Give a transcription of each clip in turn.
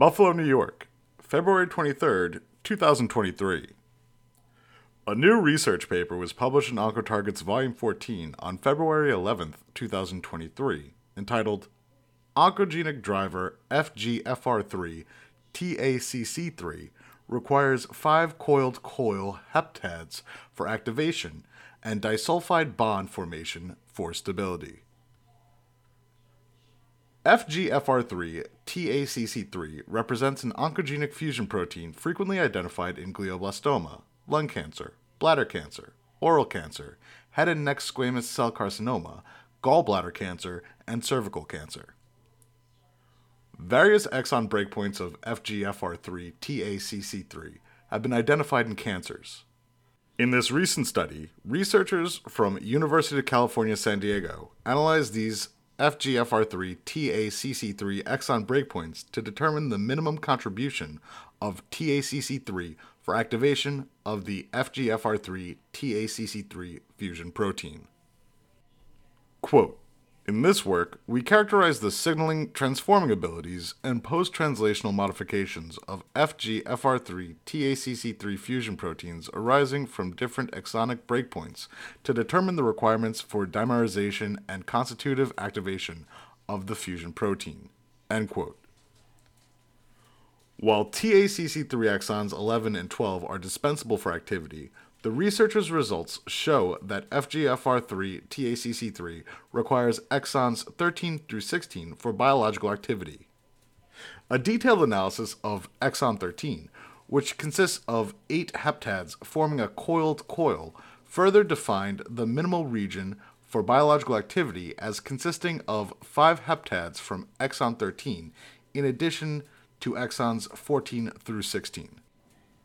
Buffalo, New York, February 23rd, 2023. A new research paper was published in Oncotarget's Volume 14 on February 11th, 2023, entitled Oncogenic Driver FGFR3 TACC3 requires 5 coiled coil heptads for activation and disulfide bond formation for stability. FGFR3 TACC3 represents an oncogenic fusion protein frequently identified in glioblastoma, lung cancer, bladder cancer, oral cancer, head and neck squamous cell carcinoma, gallbladder cancer, and cervical cancer. Various exon breakpoints of FGFR3 TACC3 have been identified in cancers. In this recent study, researchers from University of California, San Diego analyzed these FGFR3 TACC3 exon breakpoints to determine the minimum contribution of TACC3 for activation of the FGFR3 TACC3 fusion protein. Quote, in this work, we characterize the signaling transforming abilities and post translational modifications of FGFR3 TACC3 fusion proteins arising from different exonic breakpoints to determine the requirements for dimerization and constitutive activation of the fusion protein. End quote. While TACC3 exons 11 and 12 are dispensable for activity, the researchers' results show that FGFR3 TACC3 requires exons 13 through 16 for biological activity. A detailed analysis of exon 13, which consists of eight heptads forming a coiled coil, further defined the minimal region for biological activity as consisting of five heptads from exon 13, in addition to exons 14 through 16.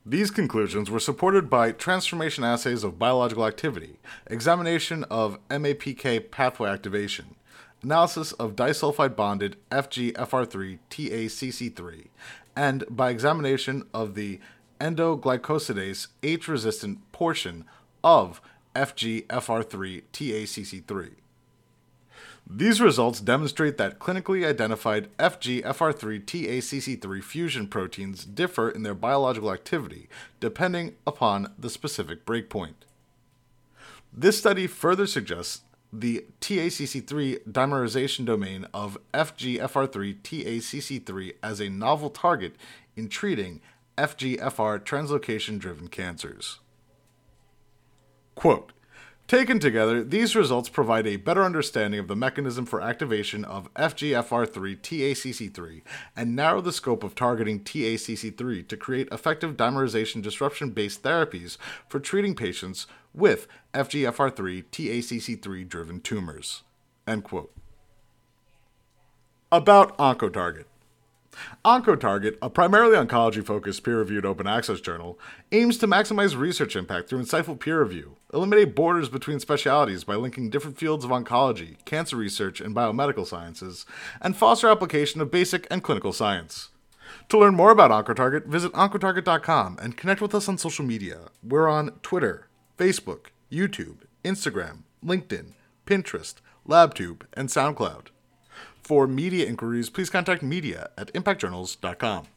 These conclusions were supported by transformation assays of biological activity, examination of MAPK pathway activation, analysis of disulfide bonded FGFR3 TACC3, and by examination of the endoglycosidase H resistant portion of FGFR3 TACC3. These results demonstrate that clinically identified FGFR3 TACC3 fusion proteins differ in their biological activity depending upon the specific breakpoint. This study further suggests the TACC3 dimerization domain of FGFR3 TACC3 as a novel target in treating FGFR translocation driven cancers. Quote, Taken together, these results provide a better understanding of the mechanism for activation of FGFR3 TACC3 and narrow the scope of targeting TACC3 to create effective dimerization disruption based therapies for treating patients with FGFR3 TACC3 driven tumors. End quote. About OncoTarget. OncoTarget, a primarily oncology focused peer reviewed open access journal, aims to maximize research impact through insightful peer review, eliminate borders between specialities by linking different fields of oncology, cancer research, and biomedical sciences, and foster application of basic and clinical science. To learn more about OncoTarget, visit OncoTarget.com and connect with us on social media. We're on Twitter, Facebook, YouTube, Instagram, LinkedIn, Pinterest, LabTube, and SoundCloud. For media inquiries, please contact media at impactjournals.com.